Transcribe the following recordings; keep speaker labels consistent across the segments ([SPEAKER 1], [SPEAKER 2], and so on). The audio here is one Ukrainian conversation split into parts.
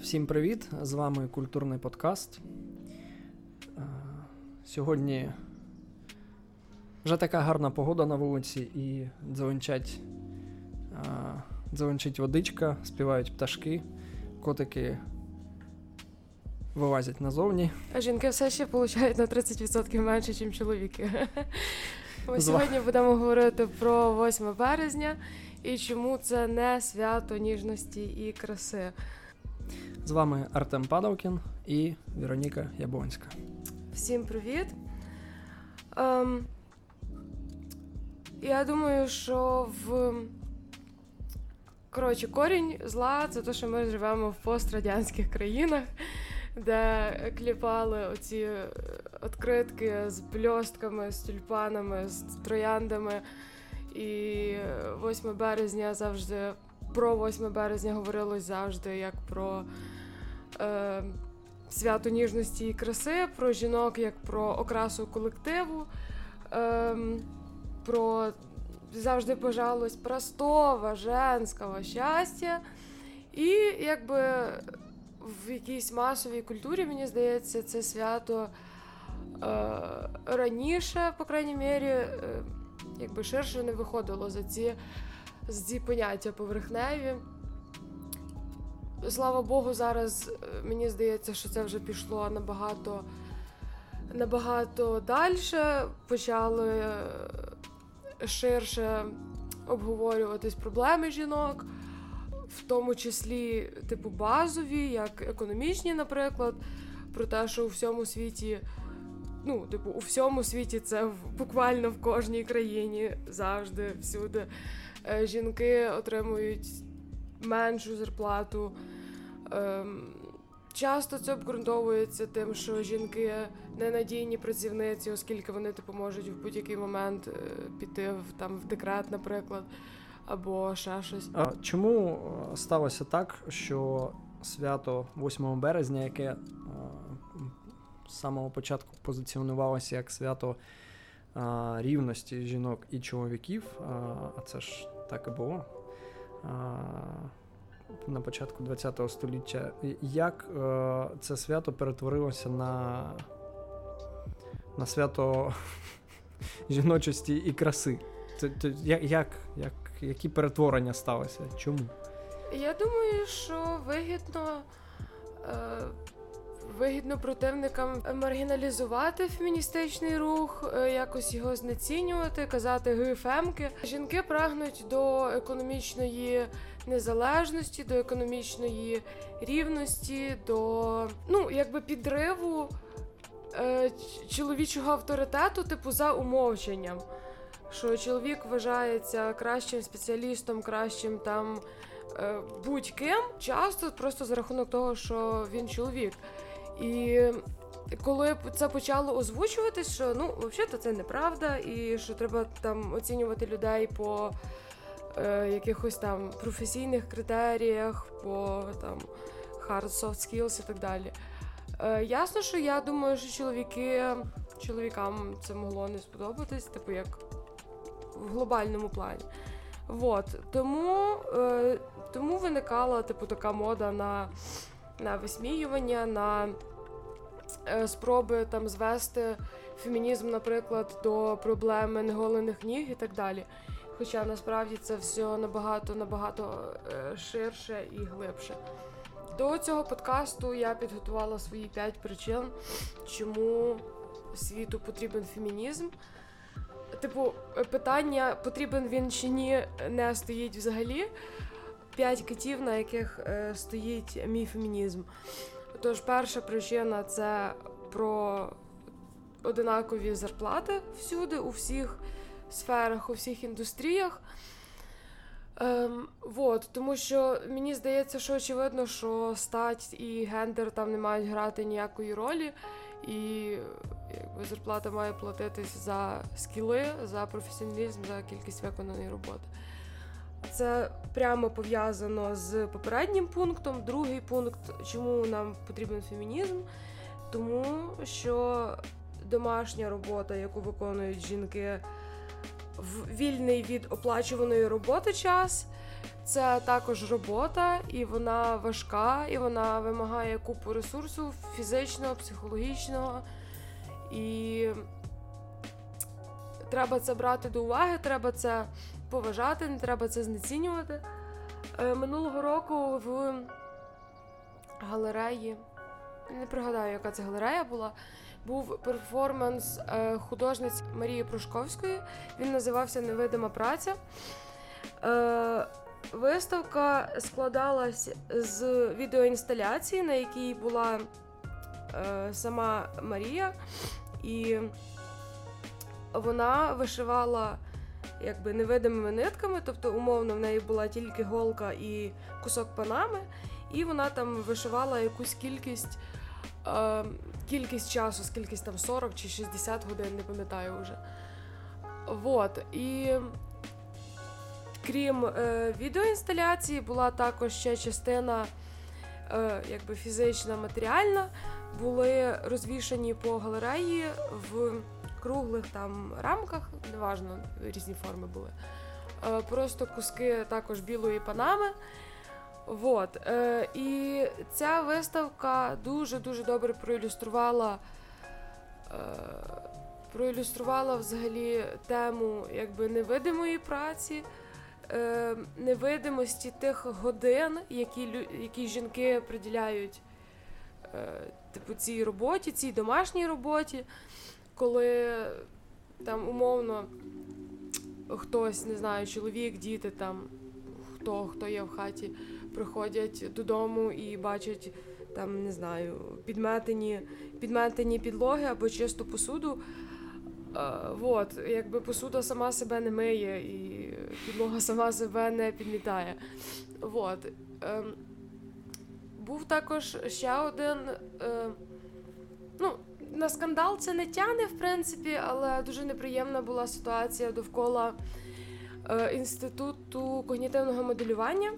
[SPEAKER 1] Всім привіт! З вами культурний подкаст. Сьогодні вже така гарна погода на вулиці і дзеленчать, дзеленчить водичка, співають пташки, котики вилазять назовні.
[SPEAKER 2] А жінки все ще получають на 30% менше, ніж чоловіки. Ми сьогодні будемо говорити про 8 березня і чому це не свято ніжності і краси.
[SPEAKER 1] З вами Артем Падалкін і Вероніка Яблонська.
[SPEAKER 2] Всім привіт. Ем, Я думаю, що в коротше, корінь зла це те, що ми живемо в пострадянських країнах, де кліпали оці відкритки з бльостками, з тюльпанами, з трояндами. І 8 березня завжди про 8 березня говорилось завжди як про е, свято ніжності і краси, про жінок як про окрасу колективу, е, про завжди бажалось простого, женського щастя. І якби в якійсь масовій культурі, мені здається, це свято е, раніше, по крайній мірі, е, якби ширше не виходило за ці ці поняття поверхневі. Слава Богу, зараз е, мені здається, що це вже пішло набагато набагато далі. Почали е, ширше обговорюватись проблеми жінок, в тому числі, типу, базові, як економічні, наприклад, про те, що у всьому світі. Ну, типу, у всьому світі це буквально в кожній країні завжди, всюди. Е, жінки отримують меншу зарплату. Ем, часто це обґрунтовується тим, що жінки ненадійні працівниці, оскільки вони типу, можуть в будь-який момент е, піти в там в декрет, наприклад, або ще щось.
[SPEAKER 1] А чому е, сталося так, що свято 8 березня, яке з самого початку позиціонувалося як свято а, рівності жінок і чоловіків, а це ж так і було а, на початку ХХ століття. Як е, це свято перетворилося на, на свято жіночості і краси? Це, це, як, як, Які перетворення сталися? Чому?
[SPEAKER 2] Я думаю, що вигідно. Е, вигідно противникам маргіналізувати феміністичний рух, е, якось його знецінювати, казати гифемки. Жінки прагнуть до економічної незалежності, до економічної рівності, до ну якби підриву е, чоловічого авторитету, типу за умовченням. Що чоловік вважається кращим спеціалістом, кращим там е, будь-ким, часто просто за рахунок того, що він чоловік. І коли це почало озвучуватись, що ну взагалі це неправда, і що треба там оцінювати людей по е, якихось там професійних критеріях, по там hard soft skills і так далі. Е, Ясно, що я думаю, що чоловіки чоловікам це могло не сподобатись, типу як в глобальному плані. Вот. Тому е, тому виникала типу така мода на на висміювання, на спроби там звести фемінізм, наприклад, до проблеми неголених ніг і так далі. Хоча насправді це все набагато набагато е, ширше і глибше. До цього подкасту я підготувала свої п'ять причин, чому світу потрібен фемінізм. Типу, питання, потрібен він чи ні, не стоїть взагалі п'ять китів, на яких е, стоїть мій фемінізм. Тож, перша причина це про одинакові зарплати всюди, у всіх сферах, у всіх індустріях. Ем, вот, Тому що мені здається, що очевидно, що стать і гендер там не мають грати ніякої ролі, і якби зарплата має платитись за скіли, за професіоналізм, за кількість виконаної роботи. Це прямо пов'язано з попереднім пунктом. Другий пункт, чому нам потрібен фемінізм, тому що домашня робота, яку виконують жінки, вільний від оплачуваної роботи час. Це також робота, і вона важка, і вона вимагає купу ресурсу фізичного, психологічного. І треба це брати до уваги, треба це поважати, не треба це знецінювати. Е, минулого року в галереї, не пригадаю, яка це галерея була. Був перформанс е, художниць Марії Прошковської. Він називався Невидима праця. Е, Виставка складалась з відеоінсталяції, на якій була е, сама Марія, і вона вишивала якби невидимими нитками, тобто, умовно, в неї була тільки голка і кусок панами, і вона там вишивала якусь кількість е, кількість часу, скільки там 40 чи 60 годин, не пам'ятаю вже. Вот. І крім е, відеоінсталяції, була також ще частина е, якби фізична, матеріальна. Були розвішані по галереї в круглих там рамках, неважно, різні форми були. Е, просто куски також білої панами. Вот. Е, І ця виставка дуже-дуже добре проілюструвала е, проілюструвала взагалі тему якби невидимої праці, е, невидимості тих годин, які які жінки приділяють е, типу, цій роботі, цій домашній роботі коли там умовно хтось, не знаю, чоловік, діти там, хто хто є в хаті, приходять додому і бачать там, не знаю, підметені підметені підлоги або чисту посуду. Вот, якби посуда сама себе не миє, і підлога сама себе не підмітає. Вот. Um, був також ще один. Uh, ну, на скандал це не тяне, в принципі, але дуже неприємна була ситуація довкола е, інституту когнітивного моделювання, е,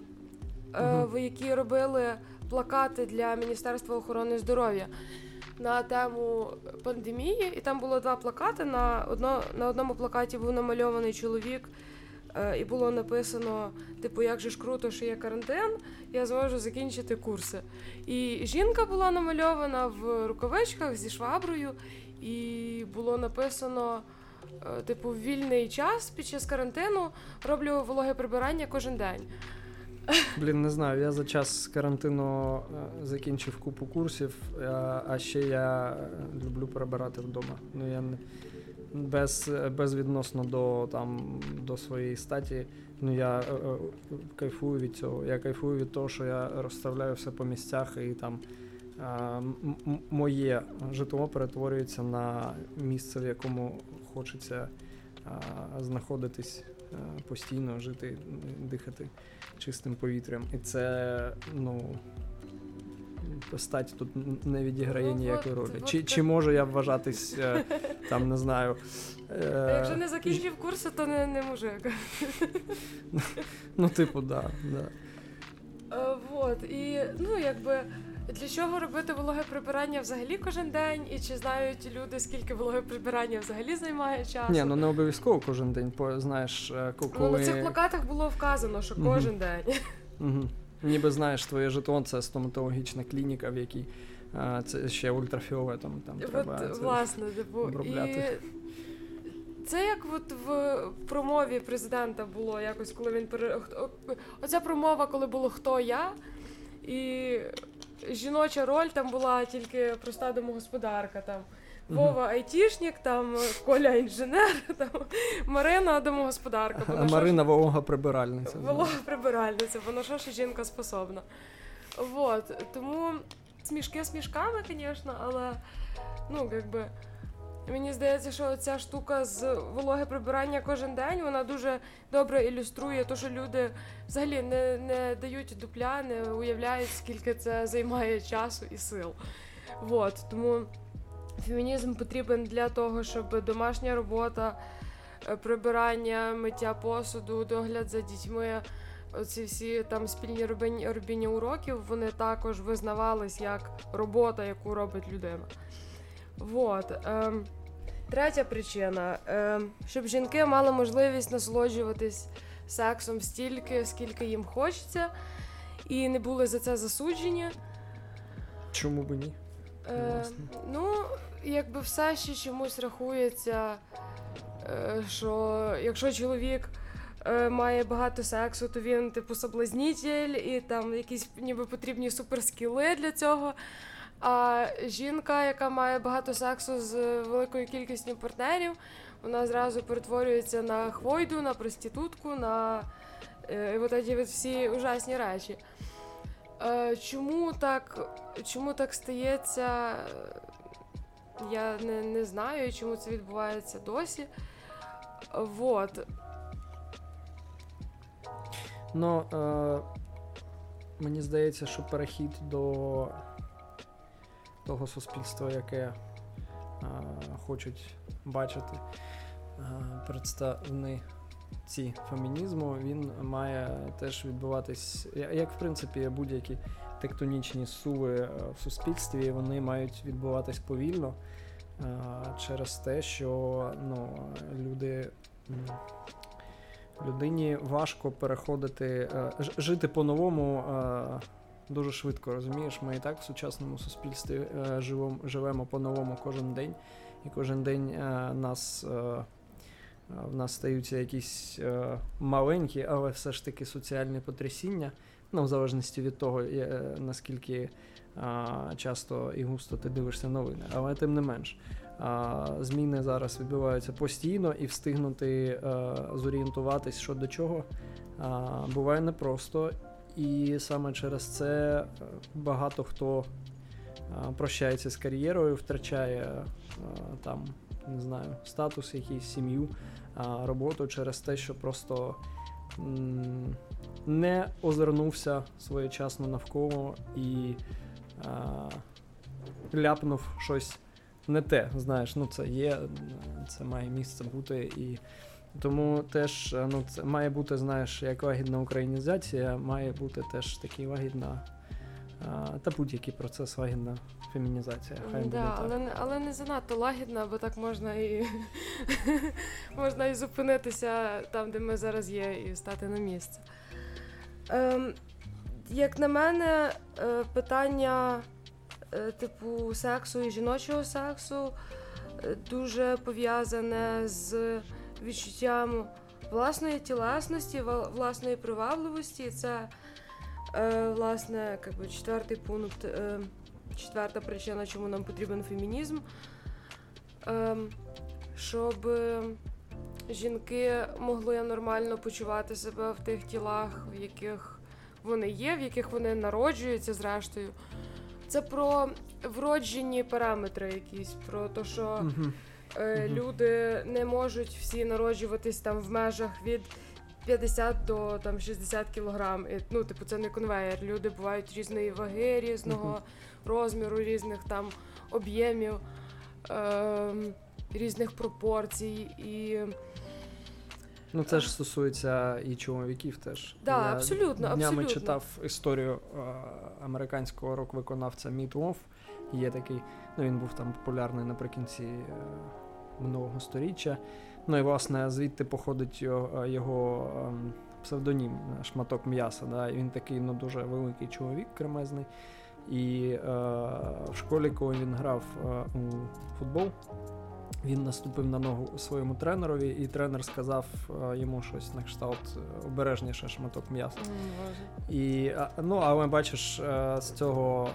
[SPEAKER 2] угу. в якій робили плакати для Міністерства охорони здоров'я на тему пандемії. І там було два плакати. На одно, на одному плакаті був намальований чоловік. Е, і було написано: типу, як же ж круто, що є карантин, я зможу закінчити курси. І жінка була намальована в рукавичках зі шваброю, і було написано: е, типу, вільний час під час карантину роблю вологе прибирання кожен день.
[SPEAKER 1] Блін, не знаю. Я за час карантину е, закінчив купу курсів, а ще я люблю прибирати вдома. Ну я не без, безвідносно до там, до своєї статі. Ну я е, е, кайфую від цього. Я кайфую від того, що я розставляю все по місцях і там е, моє житло перетворюється на місце, в якому хочеться е, знаходитись е, постійно, жити, дихати чистим повітрям. І це, ну стать тут не відіграє ну, ніякої ролі. Чи чи можу я вважатись е, там, не знаю.
[SPEAKER 2] Е... Якщо не закінчив курси, то не не мужик.
[SPEAKER 1] Ну, типу, да, да.
[SPEAKER 2] Е, вот, і ну якби. Для чого робити вологе прибирання взагалі кожен день? І чи знають люди, скільки вологе прибирання взагалі займає часу?
[SPEAKER 1] Ні, ну не обов'язково кожен день, знаєш, е, коли...
[SPEAKER 2] Ну, на цих плакатах було вказано, що кожен угу. день.
[SPEAKER 1] Угу. Ніби знаєш, твоє жетон це стоматологічна клініка, в якій а, це ще ультрафіове там там треба
[SPEAKER 2] це власне, типу, обробляти. І... Це як от в промові президента було якось, коли він пере... Оця промова, коли було хто я, і жіноча роль там була тільки проста домогосподарка. там. Вова айтішник, там Коля інженер, там Марина домогосподарка.
[SPEAKER 1] А Марина ж... волога прибиральниця.
[SPEAKER 2] Волога прибиральниця, бо на що ж жінка способна. Вот. Тому смішки смішками, звісно, але ну, якби. Мені здається, що ця штука з вологи прибирання кожен день вона дуже добре ілюструє те, що люди взагалі не не дають дупля, не уявляють, скільки це займає часу і сил. Вот. Тому Фемінізм потрібен для того, щоб домашня робота, е, прибирання, миття посуду, догляд за дітьми. Оці всі там спільні робіння уроків, вони також визнавались як робота, яку робить людина. Вот. Ем, Третя причина, е, щоб жінки мали можливість насолоджуватись сексом стільки, скільки їм хочеться, і не були за це засуджені.
[SPEAKER 1] Чому б ні?
[SPEAKER 2] Е, ну, якби все ще чомусь рахується, е, що якщо чоловік е, має багато сексу, то він типу соблазнітель, і там якісь ніби потрібні суперскіли для цього. А жінка, яка має багато сексу з великою кількістю партнерів, вона зразу перетворюється на хвойду, на проститутку, на е, от ці всі ужасні речі. Е, чому так чому так стається? Я не, не знаю, чому це відбувається досі. Вот.
[SPEAKER 1] Ну, е, мені здається, що перехід до того суспільства, яке е, хочуть бачити е, представниці фемінізму, він має теж відбуватись, як в принципі будь-які тектонічні суви е, в суспільстві, вони мають відбуватись повільно через те, що ну, люди. Людині важко переходити, жити по-новому дуже швидко, розумієш? Ми і так в сучасному суспільстві живемо, живемо по-новому кожен день, і кожен день нас в нас стаються якісь маленькі, але все ж таки соціальні потрясіння. Ну, в залежності від того, наскільки часто і густо ти дивишся новини, але тим не менш. Зміни зараз відбуваються постійно і встигнути зорієнтуватись, що до чого буває непросто. І саме через це е, багато хто прощається з кар'єрою, втрачає там, не знаю, статус, якийсь сім'ю, роботу через те, що просто не озирнувся своєчасно навколо і ляпнув щось не те. Знаєш, ну це є, це має місце бути. І тому теж ну, це має бути, знаєш, як лагідна українізація, має бути теж такий лагідна. Та будь-який процес лагідна фемінізація. Хай
[SPEAKER 2] да,
[SPEAKER 1] буде так.
[SPEAKER 2] Але, але не занадто лагідна, бо так можна і можна і зупинитися там, де ми зараз є, і стати на місце. Ем, Як на мене, е, питання е, типу сексу і жіночого сексу е, дуже пов'язане з відчуттям власної тілесності, власної привабливості. Це е, власне якби, четвертий пункт, е, четверта причина, чому нам потрібен фемінізм. Е, щоб жінки могли нормально почувати себе в тих тілах, в яких вони є, в яких вони народжуються, зрештою. Це про вроджені параметри якісь, про те, що uh-huh. Е, люди не можуть всі народжуватись там в межах від 50 до там 60 кілограм. І, ну, типу, це не конвейер. Люди бувають різної ваги, різного розміру, різних там об'ємів, е, різних пропорцій. І
[SPEAKER 1] Ну, це ж стосується і чоловіків теж.
[SPEAKER 2] Да, Я абсолютно,
[SPEAKER 1] днями
[SPEAKER 2] абсолютно.
[SPEAKER 1] читав історію е, американського рок-виконавця Міт Wolf. Є такий, ну він був там популярний наприкінці е, минулого сторіччя. Ну і власне звідти походить його, його е, псевдонім, шматок м'яса. Да? І Він такий ну, дуже великий чоловік кремезний. І е, в школі, коли він грав е, у футбол, він наступив на ногу своєму тренерові, і тренер сказав е, йому щось на кшталт е, обережніше шматок м'яса.
[SPEAKER 2] Mm,
[SPEAKER 1] і, ну, Але бачиш, е, з цього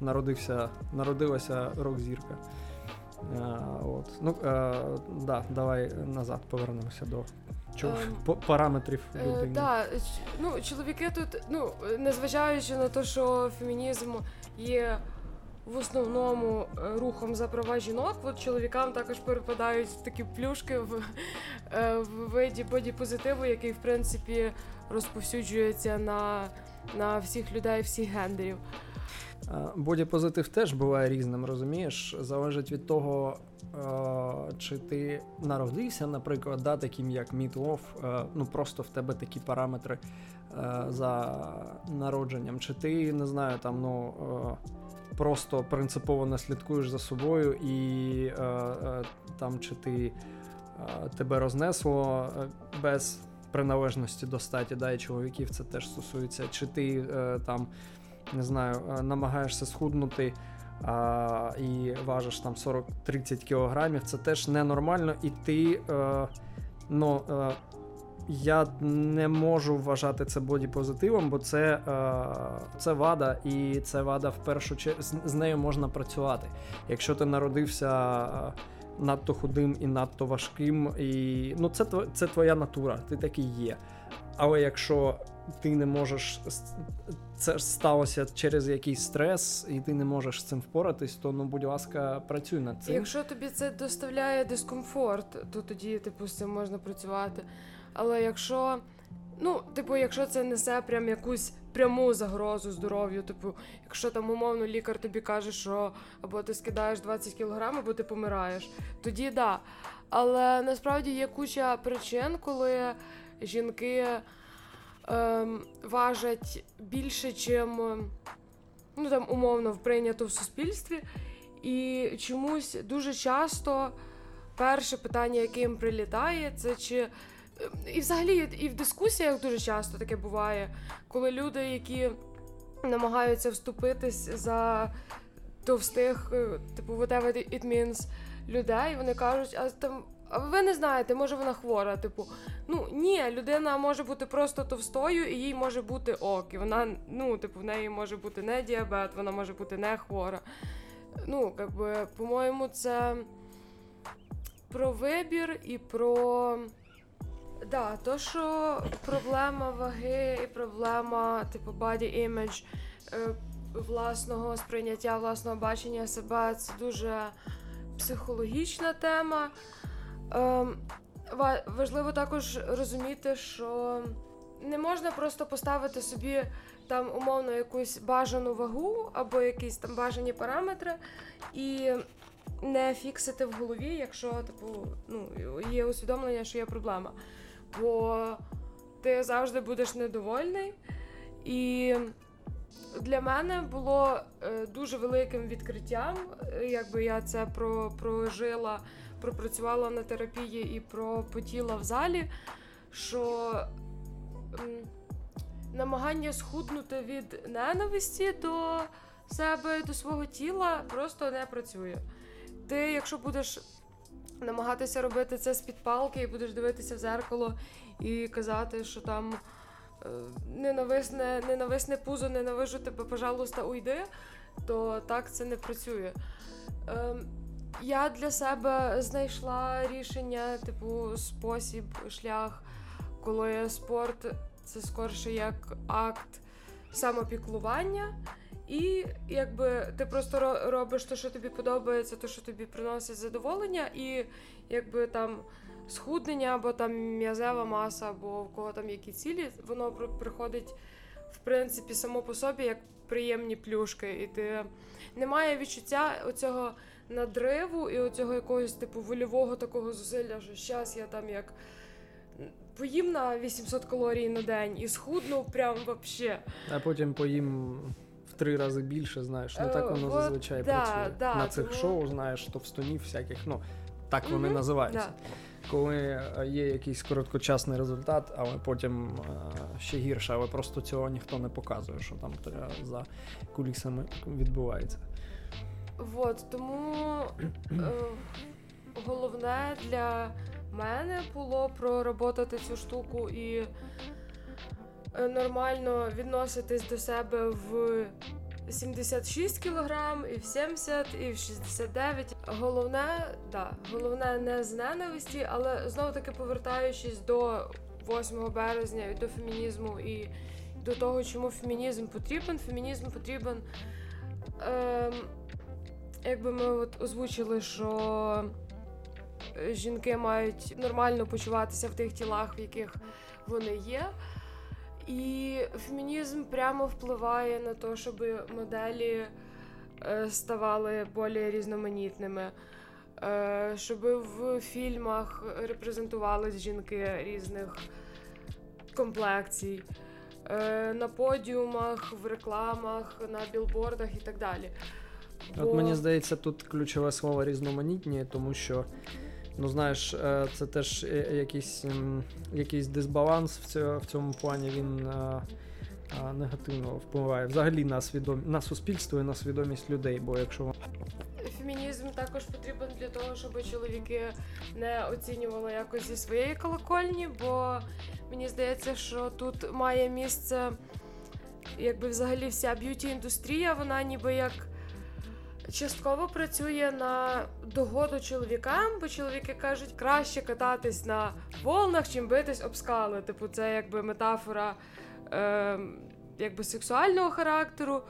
[SPEAKER 1] народився, народилася рок-зірка. От. Ну, да, Давай назад повернемося до чого, um, параметрів людини.
[SPEAKER 2] Uh, да, ну, Чоловіки тут, ну, незважаючи на те, що фемінізм є в основному е, рухом за права жінок. От чоловікам також перепадають такі плюшки в, е, в виді бодіпозитиву, який в принципі розповсюджується на, на всіх людей, всіх гендерів.
[SPEAKER 1] Бодіпозитив теж буває різним, розумієш? Залежить від того, чи ти народився, наприклад, да, таким як Meat ну просто в тебе такі параметри за народженням, чи ти не знаю, там ну просто принципово не слідкуєш за собою, і там чи ти тебе рознесло без приналежності до статі, да, і чоловіків це теж стосується, чи ти е, там не знаю, намагаєшся схуднути. А, І важиш там 40-30 кілограмів, це теж ненормально, і ти е, ну, е, я не можу вважати це бодіпозитивом, бо це е, це вада, і це вада в першу чергу з нею можна працювати. Якщо ти народився е, надто худим і надто важким, і ну це це твоя натура, ти такий є. Але якщо ти не можеш це сталося через якийсь стрес, і ти не можеш з цим впоратись, то ну, будь ласка, працюй над цим.
[SPEAKER 2] Якщо тобі це доставляє дискомфорт, то тоді типу з цим можна працювати. Але якщо, ну, типу, якщо це несе прям якусь пряму загрозу здоров'ю, типу, якщо там умовно лікар тобі каже, що або ти скидаєш 20 кілограм, або ти помираєш, тоді да. Але насправді є куча причин, коли жінки ем, важать більше, чим ну там умовно прийнято в суспільстві. І чомусь дуже часто перше питання, яке їм прилітає, це чи і взагалі і в дискусіях дуже часто таке буває, коли люди, які намагаються вступитись за товстих, е, типу, whatever it means, людей, вони кажуть, а там. Ви не знаєте, може вона хвора. Типу, ну ні, людина може бути просто товстою, і їй може бути ок. І вона, ну, типу, в неї може бути не діабет, вона може бути не хвора. Ну, якби, по-моєму, це про вибір і про Да, то що проблема ваги і проблема, типу, body image, е, власного сприйняття, власного бачення себе це дуже психологічна тема. Е, важливо також розуміти, що не можна просто поставити собі там умовно якусь бажану вагу або якісь там бажані параметри і не фіксити в голові, якщо типу, ну, є усвідомлення, що є проблема бо ти завжди будеш недовольний. І для мене було е, дуже великим відкриттям, е, якби я це про, прожила, пропрацювала на терапії і пропотіла в залі, що намагання схуднути від ненависті до себе, до свого тіла просто не працює. Ти, якщо будеш намагатися робити це з під палки і будеш дивитися в зеркало і казати, що там е, ненависне, ненависне пузо, ненавижу тебе, пожалуйста, уйди, то так це не працює. Ем, я для себе знайшла рішення, типу, спосіб, шлях, коли спорт це скорше як акт самопіклування. І якби ти просто робиш те, що тобі подобається, те, що тобі приносить задоволення, і якби там схуднення або там м'язева маса, або в кого там які цілі, воно приходить в принципі само по собі як приємні плюшки. І ти немає відчуття оцього надриву і оцього якогось типу вольового такого зусилля, що зараз я там як. Поїм на 800 калорій на день і схудну прям вообще.
[SPEAKER 1] А потім поїм три рази більше, знаєш. Ну так воно От, зазвичай да, працює.
[SPEAKER 2] Да,
[SPEAKER 1] На цих
[SPEAKER 2] тому...
[SPEAKER 1] шоу, знаєш, товстунів всяких, ну так mm-hmm. вони називаються. Да. Коли е, є якийсь короткочасний результат, але потім а, ще гірше, але просто цього ніхто не показує, що там за кулісами відбувається.
[SPEAKER 2] От, тому е, головне для мене було пророботати цю штуку і Е, нормально відноситись до себе в 76 кілограм, і в 70, і в 69. Головне, да, головне не з ненависті, але знову таки повертаючись до 8 березня і до фемінізму і до того, чому фемінізм потрібен. Фемінізм потрібен. Ем, Якби ми от озвучили, що жінки мають нормально почуватися в тих тілах, в яких вони є. І фемінізм прямо впливає на те, щоб моделі е, ставали більш різноманітними, е, щоб в фільмах репрезентувались жінки різних комплекцій, е, на подіумах, в рекламах, на білбордах і так далі.
[SPEAKER 1] От мені здається, тут ключове слово різноманітні, тому що, ну знаєш, е, це теж е, якийсь якийсь дисбаланс в цьому, в цьому плані він а, негативно впливає взагалі на свідом... на суспільство і на свідомість людей. Бо якщо
[SPEAKER 2] фемінізм також потрібен для того, щоб чоловіки не оцінювали якось зі своєї колокольні, бо мені здається, що тут має місце, якби взагалі вся б'юті індустрія, вона ніби як. Частково працює на догоду чоловікам, бо чоловіки кажуть, краще кататись на волнах, чим битись об скали. Типу, це якби метафора е, якби сексуального характеру.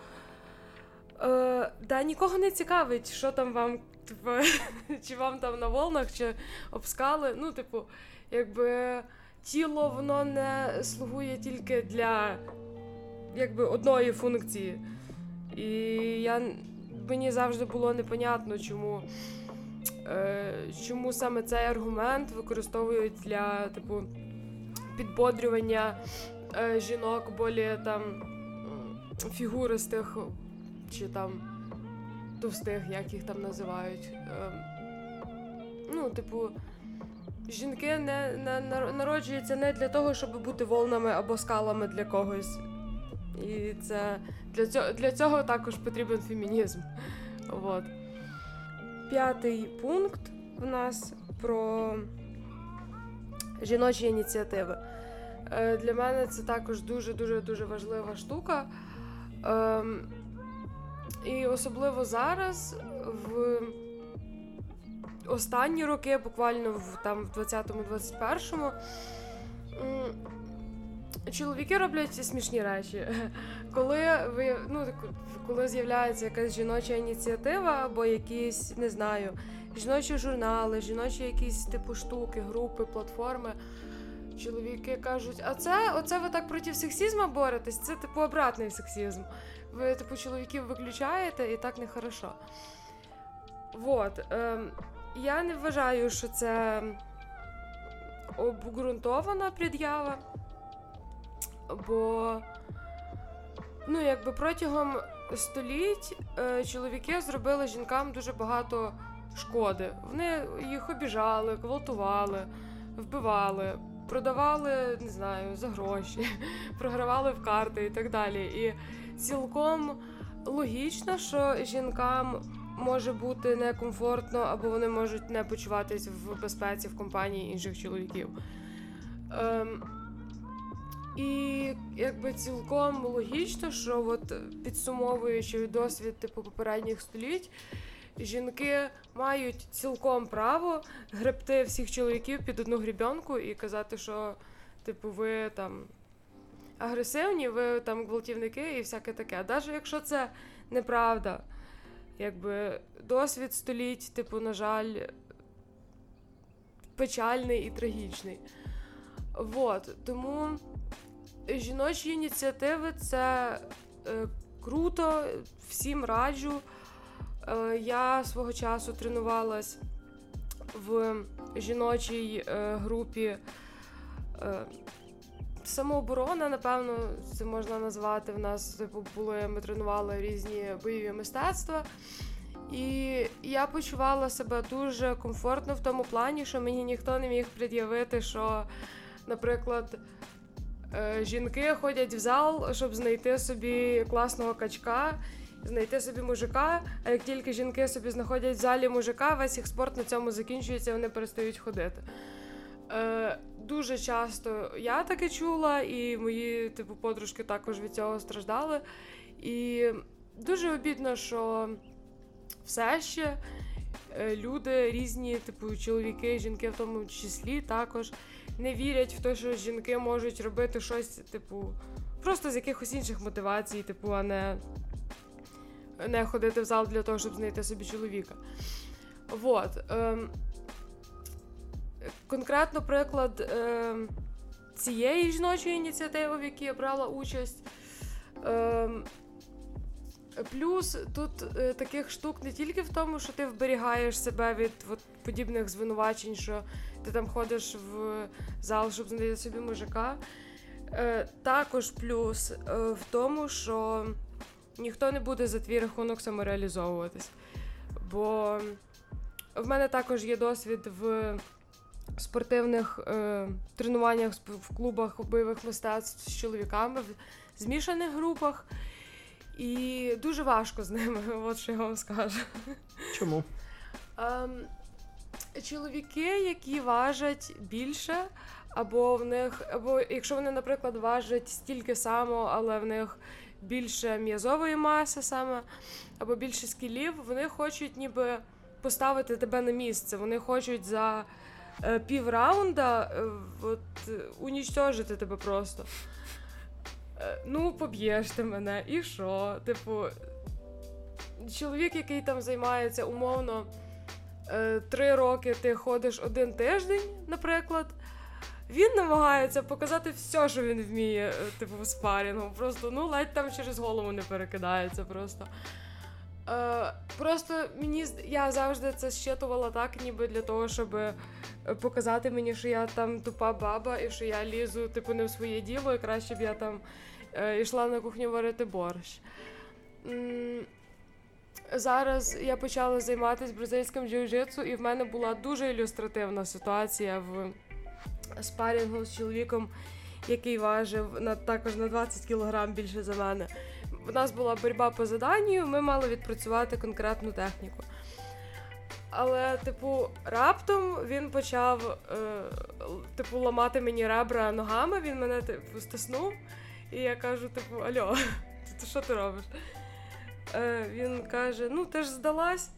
[SPEAKER 2] Е, Да, нікого не цікавить, що там вам, типу, чи вам там на волнах, чи об скали. Ну, типу, якби тіло воно не слугує тільки для якби одної функції. І я мені завжди було непонятно, чому е, чому саме цей аргумент використовують для типу підбодрювання е, жінок болі там фігуристих чи там товстих, як їх там називають. Е, ну, типу. Жінки не, не народжуються не для того, щоб бути волнами або скалами для когось. І це для цього для цього також потрібен фемінізм. От. П'ятий пункт в нас про жіночі ініціативи. Е, Для мене це також дуже-дуже дуже важлива штука. Е, І особливо зараз, в останні роки, буквально в в 20-му, 21-му, Чоловіки роблять смішні речі. Коли ви ну коли з'являється якась жіноча ініціатива, або якісь, не знаю, жіночі журнали, жіночі якісь типу штуки, групи, платформи. Чоловіки кажуть, а це оце ви так проти сексізму боретесь? Це типу обратний сексізм. Ви типу чоловіків виключаєте і так нехорошо. Вот. Ем, я не вважаю, що це обґрунтована пред'ява бо ну, якби протягом століть е, чоловіки зробили жінкам дуже багато шкоди. Вони їх обіжали, гвалтували, вбивали, продавали, не знаю, за гроші, програвали в карти і так далі. І цілком логічно, що жінкам може бути некомфортно, або вони можуть не почуватись в безпеці в компанії інших чоловіків. Ем, і якби цілком логічно, що от підсумовуючи досвід типу попередніх століть, жінки мають цілком право гребти всіх чоловіків під одну грібенку і казати, що типу ви там агресивні, ви там гвалтівники і всяке таке. Навіть якщо це неправда, якби досвід століть, типу, на жаль, печальний і трагічний. Вот, тому жіночі ініціативи це е, круто, всім раджу. Е, я свого часу тренувалась в жіночій е, групі самооборона, напевно, це можна назвати. В нас типу, були, ми тренували різні бойові мистецтва. І я почувала себе дуже комфортно в тому плані, що мені ніхто не міг пред'явити, що, наприклад, жінки ходять в зал, щоб знайти собі класного качка, знайти собі мужика. А як тільки жінки собі знаходять в залі мужика, весь їх спорт на цьому закінчується, вони перестають ходити. Е, Дуже часто я таке чула, і мої типу подружки також від цього страждали. І дуже обідно, що все ще е, люди різні, типу чоловіки, жінки в тому числі також не вірять в те, що жінки можуть робити щось, типу, просто з якихось інших мотивацій, типу, а не не ходити в зал для того, щоб знайти собі чоловіка. Вот. Ем, Конкретно приклад ем, цієї жіночої ініціативи, в якій я брала участь. Ем, Плюс тут е, таких штук не тільки в тому, що ти вберігаєш себе від от, подібних звинувачень, що ти там ходиш в зал, щоб знайти собі мужика. Е, Також плюс е, в тому, що ніхто не буде за твій рахунок самореалізовуватись. Бо в мене також є досвід в спортивних е, тренуваннях в клубах бойових мистецтв з чоловіками, в змішаних групах. І дуже важко з ними, от що я вам скажу.
[SPEAKER 1] Чому?
[SPEAKER 2] Ем, чоловіки, які важать більше, або в них, або якщо вони, наприклад, важать стільки само, але в них більше м'язової маси саме, або більше скілів, вони хочуть ніби поставити тебе на місце. Вони хочуть за е, пів раунда е, от, унічтожити тебе просто. Е, ну, поб'єш ти мене, і що? Типу, чоловік, який там займається умовно е, три роки, ти ходиш один тиждень, наприклад. Він намагається показати все, що він вміє, е, типу, в спарінгу. Просто ну ледь там через голову не перекидається. Просто Е, Просто мені я завжди це щитувала так, ніби для того, щоб е, показати мені, що я там тупа баба і що я лізу, типу, не в своє діло, і краще б я там е, йшла на кухню варити борщ. М- Зараз я почала займатися бразильським джиу-джитсу, і в мене була дуже ілюстративна ситуація в спарінгу з чоловіком, який важив на також на 20 кілограм більше за мене. У нас була боротьба по заданню, ми мали відпрацювати конкретну техніку. Але, типу, раптом він почав е, типу, ламати мені ребра ногами, він мене типу, стиснув, і я кажу: типу, Альо, ти що ти робиш? Е, Він каже: Ну, ти ж здалась.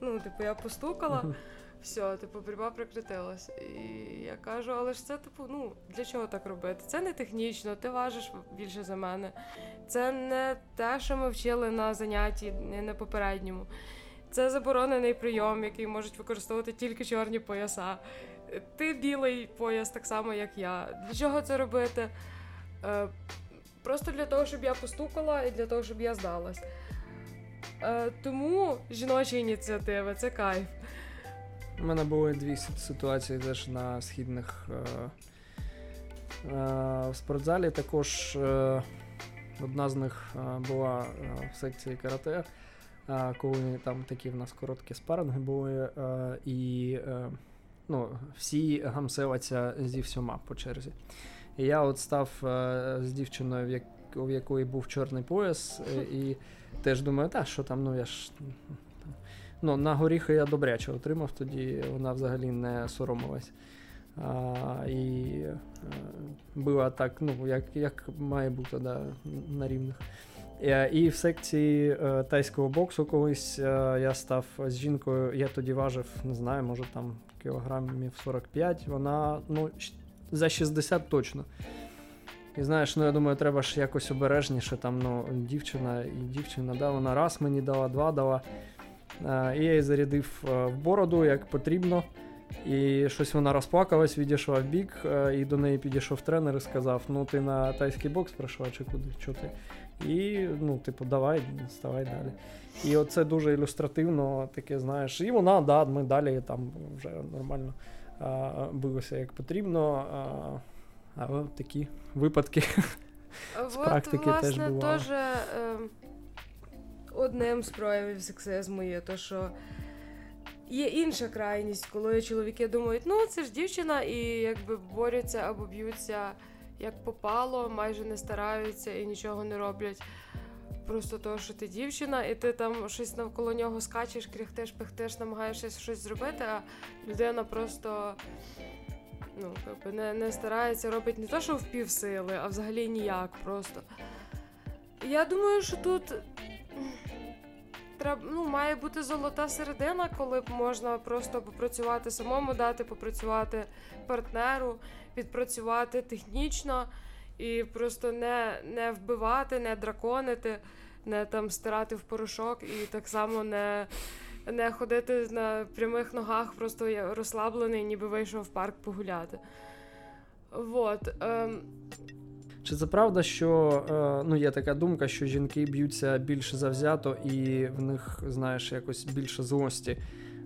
[SPEAKER 2] Ну, типу, я постукала все, типу, боротьба прекратилась. І я кажу, але ж це, типу, ну для чого так робити? Це не технічно, ти важиш більше за мене. Це не те, що ми вчили на занятті, не на попередньому. Це заборонений прийом, який можуть використовувати тільки чорні пояса. Ти білий пояс, так само, як я. Для чого це робити? Е, Просто для того, щоб я постукала, і для того, щоб я здалась. Е, Тому жіночі ініціативи це кайф.
[SPEAKER 1] У мене були дві ситуації теж на східних е, е, в спортзалі. Також е, одна з них е, була е, в секції карате, е, коли там такі в нас короткі спаринги були, і ну, всі гамселяться зі всіма по черзі. І я от став з дівчиною, в, як, в якої був чорний пояс, і теж думаю, та що там, ну я ж. Ну, На горіхи я добряче отримав, тоді вона взагалі не соромилась. А, І е, була так, ну, як як має бути да, на рівних. І, е, в секції е, тайського боксу колись я став з жінкою, я тоді важив, не знаю, може там кілограмів 45, вона ну, за 60 точно. І знаєш, ну я думаю, треба ж якось обережніше. Там ну, дівчина і дівчина, да, вона раз мені дала, два дала. І я її зарядив в бороду, як потрібно. І щось вона розплакалась, відійшла в бік, і до неї підійшов тренер і сказав: Ну, ти на тайський бокс прийшла, чи куди? Що ти? І, ну, типу, давай, ставай далі. І оце дуже ілюстративно, таке, знаєш. І вона, да, ми далі там вже нормально а, билися як потрібно. А, але такі випадки з практики теж бували.
[SPEAKER 2] Теж, е, одним з проявів сексизму є то, що є інша крайність, коли чоловіки думають, ну це ж дівчина, і якби борються або б'ються як попало, майже не стараються і нічого не роблять. Просто того, що ти дівчина, і ти там щось навколо нього скачеш, кряхтеш, пихтеш, намагаєшся щось зробити, а людина просто ну, не не старається, робить не то, що в півсили, а взагалі ніяк просто. Я думаю, що тут треба ну, має бути золота середина, коли можна просто попрацювати самому, дати попрацювати партнеру, відпрацювати технічно і просто не не вбивати, не драконити, не там стирати в порошок і так само не не ходити на прямих ногах, просто розслаблений, ніби вийшов в парк погуляти. Вот. Ем,
[SPEAKER 1] чи це правда, що е, ну, є така думка, що жінки б'ються більш завзято і в них, знаєш, якось більше злості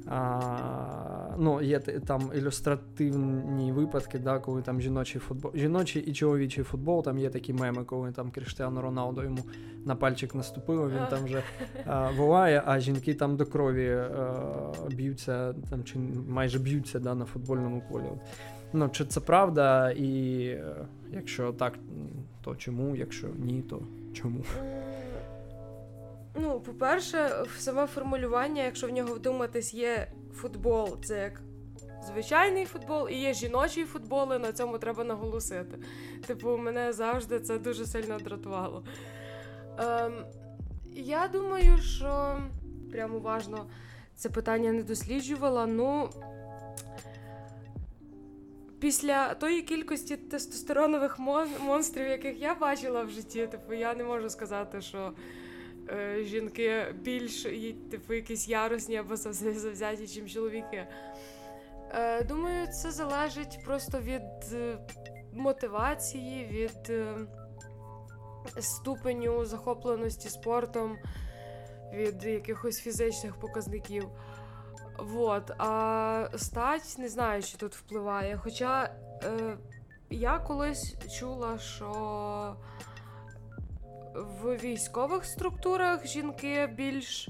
[SPEAKER 1] А, ну, Є там ілюстративні випадки, да, коли там жіночий футбол, жіночий і чоловічий футбол, там є такі меми, коли там Кріштіану Роналдо йому на пальчик наступило, він там вже а, волає, а жінки там до крові а, б'ються, там чи майже б'ються да, на футбольному полі. Ну, Чи це правда, і е, якщо так, то чому? Якщо ні, то чому?
[SPEAKER 2] Ну, по-перше, саме формулювання, якщо в нього вдуматись, є футбол, це як звичайний футбол, і є жіночий футбол, і на цьому треба наголосити. Типу, мене завжди це дуже сильно дратувало. Ем, Я думаю, що прямо уважно це питання не досліджувала. Ну. Після тої кількості тестостеронових монстрів, яких я бачила в житті, типу, я не можу сказати, що е, жінки більш типу, якісь ярусні або завзяті, ніж чоловіки. Е, Думаю, це залежить просто від е, мотивації, від е, ступеню захопленості спортом, від якихось фізичних показників. Вот. А стать не знаю, чи тут впливає. Хоча е, я колись чула, що в військових структурах жінки більш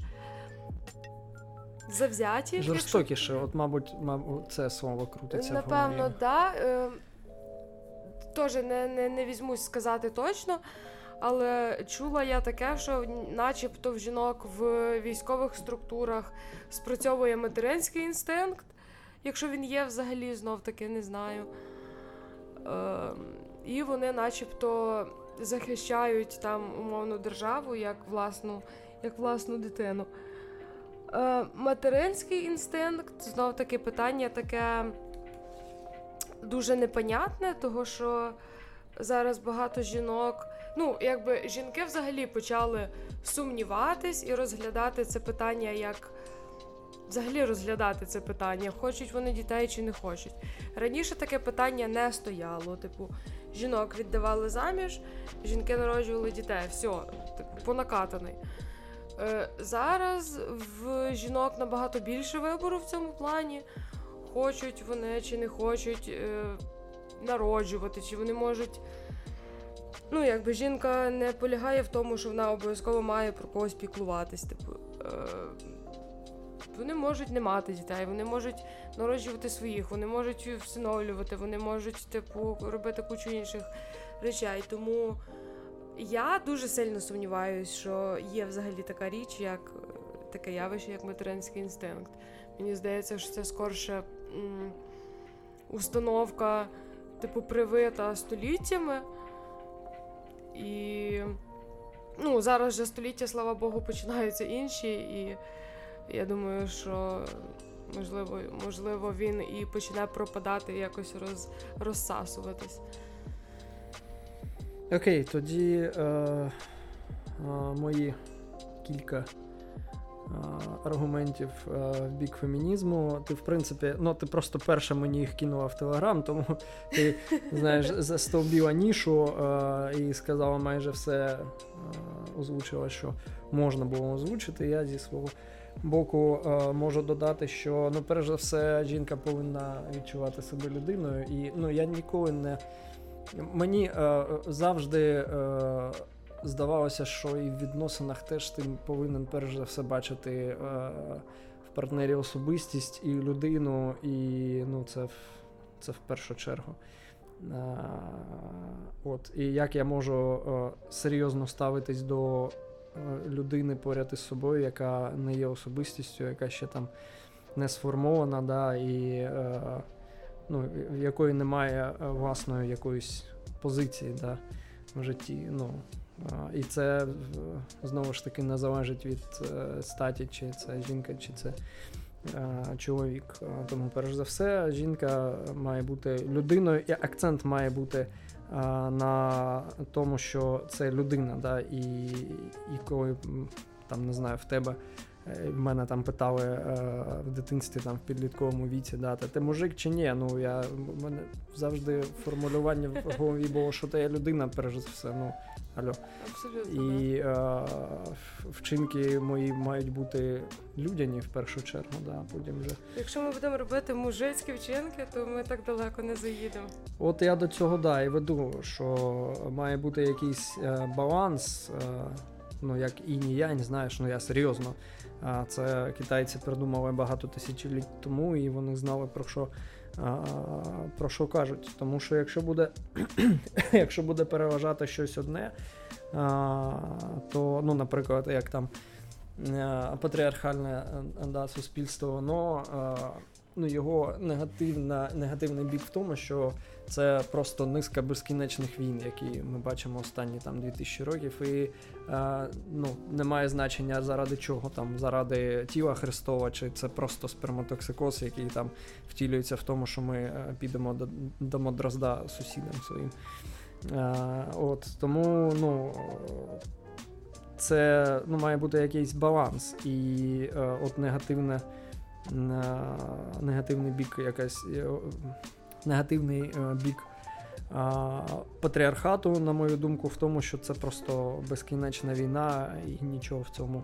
[SPEAKER 2] завзяті.
[SPEAKER 1] Жорстокіше, от, мабуть, мабуть, це слово крутиться.
[SPEAKER 2] Напевно, так. Да. Е, Теж не, не, не візьмусь сказати точно. Але чула я таке, що начебто в жінок в військових структурах спрацьовує материнський інстинкт, якщо він є взагалі, знов таки не знаю. Е, І вони начебто захищають там умовну державу як власну як власну дитину. Е, Материнський інстинкт знов таки питання таке дуже непонятне, того що зараз багато жінок. Ну, якби жінки взагалі почали сумніватись і розглядати це питання як. Взагалі розглядати це питання, хочуть вони дітей чи не хочуть. Раніше таке питання не стояло. Типу, жінок віддавали заміж, жінки народжували дітей. Все, типу, понакатаний. Е, Зараз в жінок набагато більше вибору в цьому плані. Хочуть вони чи не хочуть е, народжувати, чи вони можуть. Ну, якби жінка не полягає в тому, що вона обов'язково має про когось піклуватись. Типу, е, вони можуть не мати дітей, вони можуть народжувати своїх, вони можуть всиновлювати, вони можуть, типу, робити кучу інших речей. Тому я дуже сильно сумніваюся, що є взагалі така річ, як таке явище, як материнський інстинкт. Мені здається, що це скорше м, установка, типу, привита століттями. І ну, зараз вже століття, слава Богу, починаються інші. І я думаю, що можливо, можливо, він і почне пропадати, якось роз, розсасуватись.
[SPEAKER 1] Окей, тоді е, е, мої кілька аргументів в бік фемінізму. Ти, в принципі, ну ти просто перша мені їх кинула в Телеграм, тому ти знаєш, застовбіла нішу і сказала майже все, озвучила, що можна було озвучити. Я зі свого боку можу додати, що ну, перш за все, жінка повинна відчувати себе людиною. І ну, я ніколи не. Мені е, завжди е, здавалося, що і в відносинах теж ти повинен перш за все бачити е, в партнері особистість і людину, і ну, це це в першу чергу. Е, от, І як я можу е, серйозно ставитись до людини поряд із собою, яка не є особистістю, яка ще там не сформована, да, і ну, якої немає власної якоїсь позиції да, в житті. Ну, і це знову ж таки не залежить від е, статі, чи це жінка, чи це е, чоловік. Тому, перш за все, жінка має бути людиною, і акцент має бути на тому, що це людина. Да? І і коли там не знаю, в тебе Е, в мене там питали е, в дитинстві там в підлітковому віці, да, ти мужик чи ні? Ну я в мене завжди формулювання в голові було, що ти є людина, перш за все. Ну алло.
[SPEAKER 2] Абсолютно.
[SPEAKER 1] І е, вчинки мої мають бути людяні в першу чергу. Да, потім вже.
[SPEAKER 2] Якщо ми будемо робити мужицькі вчинки, то ми так далеко не заїдемо.
[SPEAKER 1] От я до цього да і веду, що має бути якийсь е, баланс. Е, Ну, як і ні я, не знаєш, ну я серйозно. Це китайці придумали багато тисячоліть тому, і вони знали про що про що кажуть. Тому що якщо буде якщо буде переважати щось одне, то, ну, наприклад, як там патріархальне да, суспільство, воно ну, його негативна, негативний бік в тому, що це просто низка безкінечних війн, які ми бачимо останні там 2000 років, і е, ну, немає значення заради чого там, заради тіла Христова, чи це просто сперматоксикоз, який там втілюється в тому, що ми е, підемо до, до дрозда сусідам своїм. Е, от, Тому ну, це ну, має бути якийсь баланс, і е, от негативне негативний бік якась е, негативний е, бік патріархату, на мою думку, в тому, що це просто безкінечна війна і нічого в цьому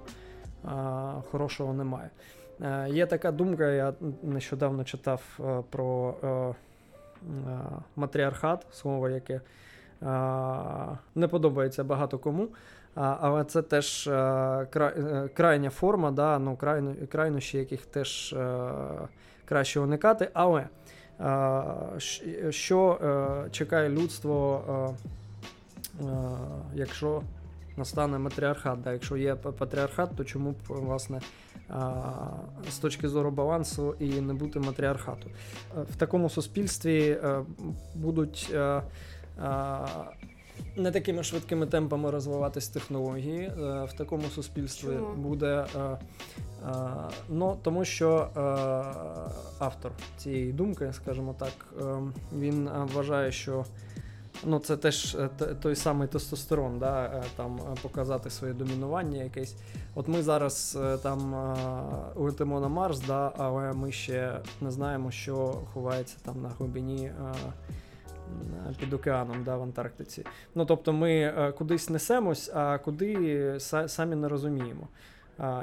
[SPEAKER 1] хорошого немає. Е, є така думка, я нещодавно читав про матріархат, слово, яке не подобається багато кому. Але це теж е, е, крайня форма, да, ну, крайнощі, яких теж е, краще уникати. Але що чекає людство, якщо настане матріархат? Да? Якщо є патріархат, то чому б власне з точки зору балансу і не бути матріархату? В такому суспільстві будуть не такими швидкими темпами розвиватись технології е, в такому суспільстві
[SPEAKER 2] Чому?
[SPEAKER 1] буде. Е, е, ну, Тому що автор цієї думки, скажімо так, він вважає, що ну, це теж той самий тестостерон, да, там показати своє домінування якесь. От ми зараз там летимо на Марс, да, але ми ще не знаємо, що ховається там на глибині під океаном да, в Антарктиці. Ну тобто ми е, кудись несемось, а куди самі не розуміємо.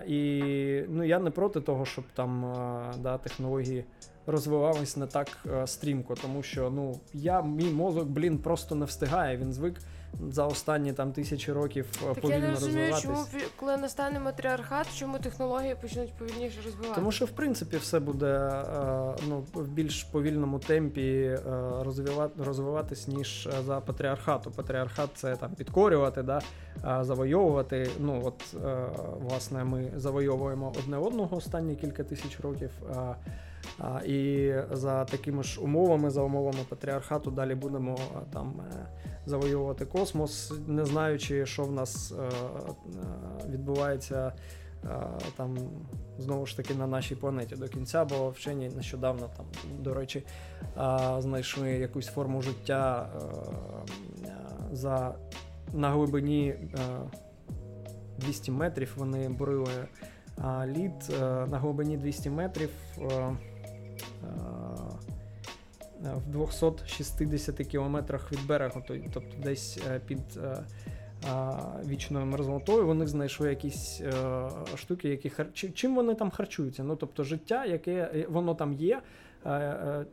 [SPEAKER 1] І ну, я не проти того, щоб там е, да, технології розвивались не так е, стрімко, тому що ну, я, мій мозок, блін, просто не встигає. Він звик за останні там тисячі років
[SPEAKER 2] е, так
[SPEAKER 1] повільно
[SPEAKER 2] я не розумію,
[SPEAKER 1] розвиватись.
[SPEAKER 2] Чому коли настане матріархат, чому технології почнуть повільніше розвиватися?
[SPEAKER 1] Тому що в принципі все буде е, ну в більш повільному темпі е, розвивати розвиватись ніж за патріархату. Патріархат це там підкорювати, да завойовувати. Ну от власне ми завойовуємо одне одного останні кілька тисяч років. І за такими ж умовами, за умовами патріархату, далі будемо там е, завоювати космос, не знаючи, що в нас е, е, відбувається там знову ж таки на нашій планеті до кінця, бо вчені нещодавно там, до речі, знайшли якусь форму життя за на глибині 200 метрів. Вони бурили лід на глибині 200 метрів. Е, в 260 кілометрах від берегу, тобто десь е, під е, вічною мерзлотою, вони знайшли якісь штуки, які харчу... Чим вони там харчуються? Ну, тобто життя, яке воно там є,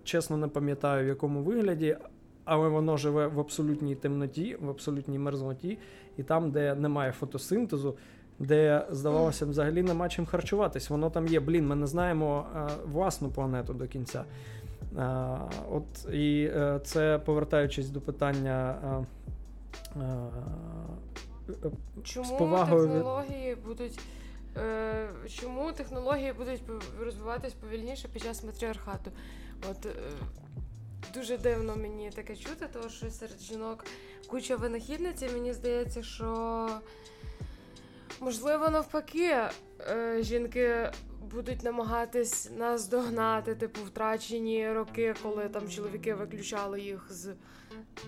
[SPEAKER 1] чесно не пам'ятаю в якому вигляді. Але воно живе в абсолютній темноті, в абсолютній мерзлоті, і там, де немає фотосинтезу, де, здавалося, взагалі нема чим харчуватись. Воно там є. Блін, ми не знаємо власну планету до кінця. От і е, це повертаючись до питання.
[SPEAKER 2] Чому з повагою технології будуть е, чому технології будуть розвиватись повільніше під час матріархату? От е, дуже дивно мені таке чути, тому що серед жінок куча винахідниці, мені здається, що можливо навпаки жінки будуть намагатись нас догнати, типу, втрачені роки, коли там чоловіки виключали їх з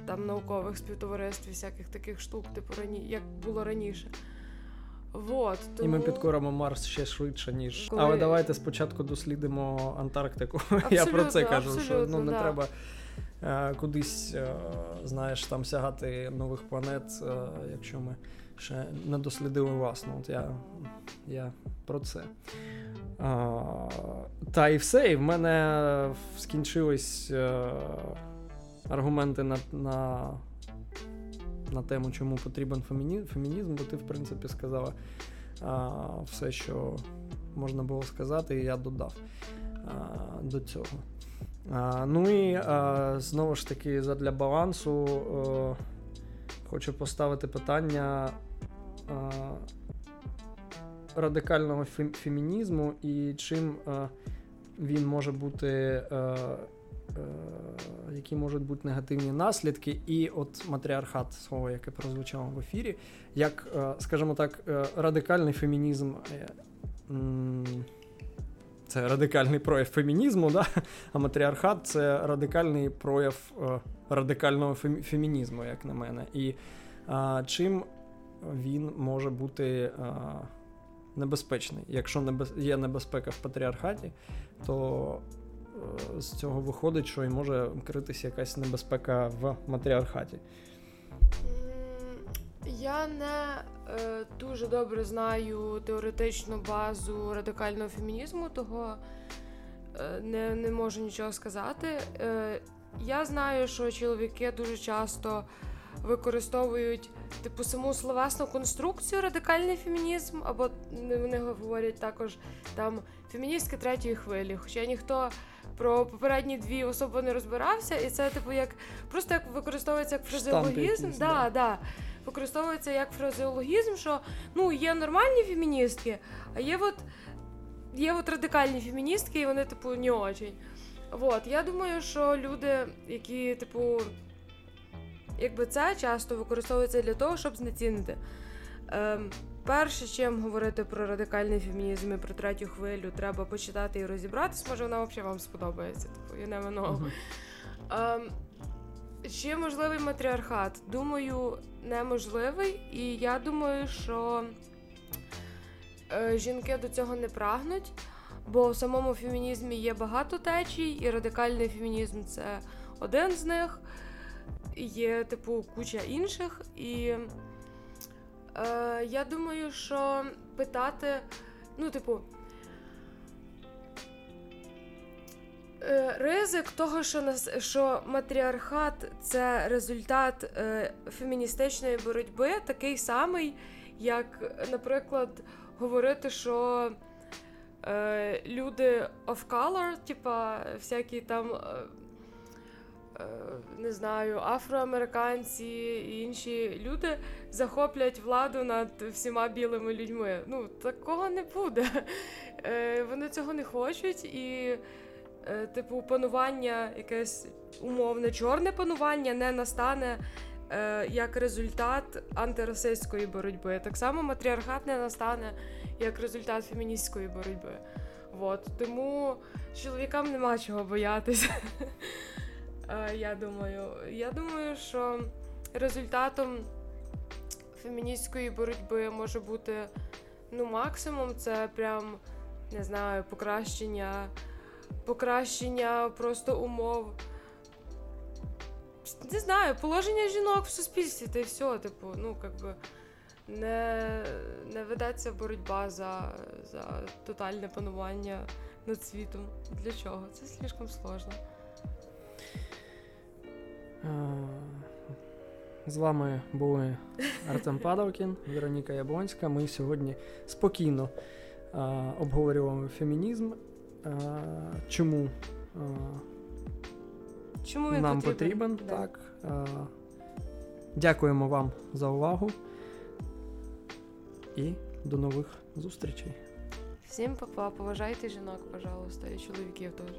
[SPEAKER 2] там наукових співтовариств, всяких таких штук, типу рані, як було раніше. Вот, тому...
[SPEAKER 1] І ми підкоримо Марс ще швидше, ніж.
[SPEAKER 2] Коли-
[SPEAKER 1] Але давайте спочатку дослідимо Антарктику. Я про це кажу, що ну, не
[SPEAKER 2] да.
[SPEAKER 1] треба е, кудись, е, знаєш, там сягати нових планет, е, якщо ми ще не дослідили вас. От я, я про це. А, та і все. І в мене скінчились е, аргументи на, на, на тему, чому потрібен феміні- фемінізм, бо ти, в принципі, сказала а, все, що можна було сказати, і я додав а, до цього. А, ну і а, знову ж таки, задля балансу е, хочу поставити питання а, радикального фем- фемінізму і чим е, він може бути. Е, які можуть бути негативні наслідки, і от матріархат слово, яке прозвучало в ефірі, як, скажімо так, е, радикальний фемінізм. е, Це радикальний прояв фемінізму, да? а матріархат це радикальний прояв е, радикального фемінізму, як на мене. І а, чим він може бути а, небезпечний? Якщо небез... є небезпека в патріархаті, то е, з цього виходить, що і може критися якась небезпека в матріархаті.
[SPEAKER 2] Я не е, дуже добре знаю теоретичну базу радикального фемінізму, того е, не, не можу нічого сказати. Е, я знаю, що чоловіки дуже часто використовують типу саму словесну конструкцію радикальний фемінізм, або вони говорять також там феміністки третьої хвилі. Хоча ніхто про попередні дві особи не розбирався, і це типу як просто як використовується як фразеологізм. да,
[SPEAKER 1] да.
[SPEAKER 2] да. Використовується як фразеологізм, що ну є нормальні феміністки, а є от, є от радикальні феміністки, і вони, типу, не очень. Вот, я думаю, що люди, які, типу, якби це часто використовується для того, щоб знецінити. Ем, перше, чим говорити про радикальний фемінізм і про третю хвилю, треба почитати і розібратись, може вона взагалі вам сподобається. Типу, you never know. Чи можливий матріархат? Думаю, неможливий. І я думаю, що е, жінки до цього не прагнуть, бо в самому фемінізмі є багато течій, і радикальний фемінізм це один з них. Є, типу, куча інших. І е, я думаю, що питати, ну, типу. Е, Ризик того, що нас що матріархат це результат е, феміністичної боротьби, такий самий, як, наприклад, говорити, що е, люди of color, типа всякі там. Е, е, не знаю, афроамериканці і інші люди захоплять владу над всіма білими людьми. Ну, такого не буде. Е, вони цього не хочуть і е, типу, панування, якесь умовне чорне панування не настане е, як результат антирасистської боротьби. Так само матріархат не настане як результат феміністської боротьби. Вот. Тому чоловікам нема чого боятися. Е, Я думаю. Я думаю, що результатом феміністської боротьби може бути ну, максимум це прям не знаю, покращення, покращення просто умов. Не знаю, положення жінок в суспільстві, та й все, типу, ну, как би не, не ведеться боротьба за, за тотальне панування над світом. Для чого? Це слишком сложно.
[SPEAKER 1] З вами були Артем Падавкін, Вероніка Яблонська. Ми сьогодні спокійно е, обговорювали фемінізм. Е, чому е,
[SPEAKER 2] Чому він
[SPEAKER 1] нам
[SPEAKER 2] потрібен?
[SPEAKER 1] потрібен?
[SPEAKER 2] Да.
[SPEAKER 1] Так. Е, дякуємо вам за увагу. І до нових зустрічей.
[SPEAKER 2] Всім папа, поважайте жінок, пожалуйста, і чоловіків теж.